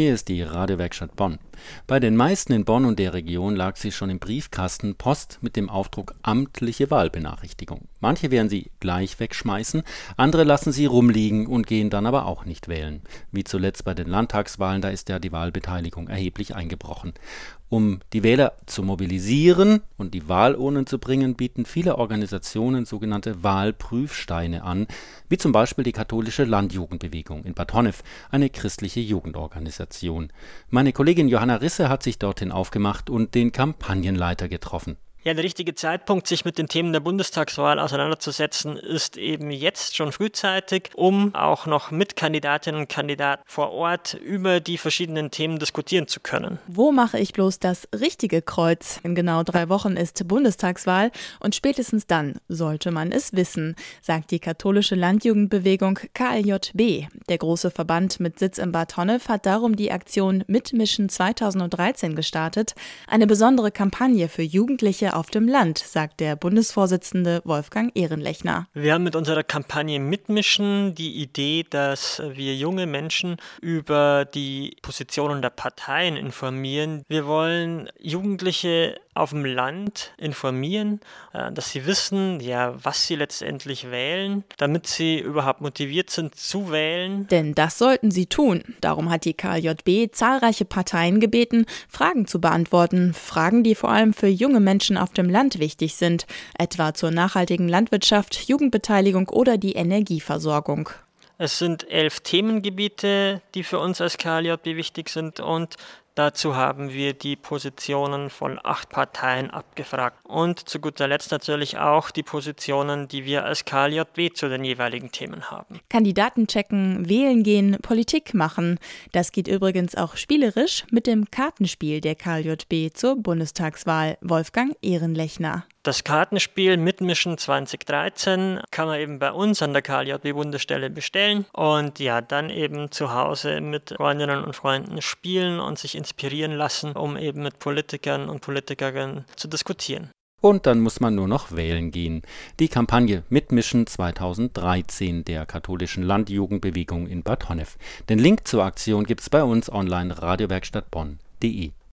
Hier ist die Radiowerkstatt Bonn. Bei den meisten in Bonn und der Region lag sie schon im Briefkasten Post mit dem Aufdruck amtliche Wahlbenachrichtigung. Manche werden sie gleich wegschmeißen, andere lassen sie rumliegen und gehen dann aber auch nicht wählen. Wie zuletzt bei den Landtagswahlen, da ist ja die Wahlbeteiligung erheblich eingebrochen. Um die Wähler zu mobilisieren und die Wahlurnen zu bringen, bieten viele Organisationen sogenannte Wahlprüfsteine an, wie zum Beispiel die katholische Landjugendbewegung in Bad Honnef, eine christliche Jugendorganisation. Meine Kollegin Johanna Risse hat sich dorthin aufgemacht und den Kampagnenleiter getroffen. Ja, der richtige Zeitpunkt, sich mit den Themen der Bundestagswahl auseinanderzusetzen, ist eben jetzt schon frühzeitig, um auch noch mit Kandidatinnen und Kandidaten vor Ort über die verschiedenen Themen diskutieren zu können. Wo mache ich bloß das richtige Kreuz? In genau drei Wochen ist Bundestagswahl und spätestens dann sollte man es wissen, sagt die katholische Landjugendbewegung KLJB. Der große Verband mit Sitz in Bad Honnef hat darum die Aktion Mitmischen 2013 gestartet, eine besondere Kampagne für Jugendliche auf dem Land, sagt der Bundesvorsitzende Wolfgang Ehrenlechner. Wir haben mit unserer Kampagne Mitmischen die Idee, dass wir junge Menschen über die Positionen der Parteien informieren. Wir wollen Jugendliche auf dem Land informieren, äh, dass sie wissen, ja, was sie letztendlich wählen, damit sie überhaupt motiviert sind zu wählen. Denn das sollten sie tun. Darum hat die KJB zahlreiche Parteien gebeten, Fragen zu beantworten, Fragen, die vor allem für junge Menschen auf dem Land wichtig sind, etwa zur nachhaltigen Landwirtschaft, Jugendbeteiligung oder die Energieversorgung. Es sind elf Themengebiete, die für uns als KLJB wichtig sind und Dazu haben wir die Positionen von acht Parteien abgefragt und zu guter Letzt natürlich auch die Positionen, die wir als KLJB zu den jeweiligen Themen haben. Kandidaten checken, wählen gehen, Politik machen. Das geht übrigens auch spielerisch mit dem Kartenspiel der KLJB zur Bundestagswahl. Wolfgang Ehrenlechner. Das Kartenspiel Mitmischen 2013 kann man eben bei uns an der KLJB Bundesstelle bestellen und ja, dann eben zu Hause mit Freundinnen und Freunden spielen und sich inspirieren lassen, um eben mit Politikern und Politikerinnen zu diskutieren. Und dann muss man nur noch wählen gehen. Die Kampagne Mitmischen 2013 der katholischen Landjugendbewegung in Bad Honnef. Den Link zur Aktion gibt's bei uns online radiowerkstattbonn.de.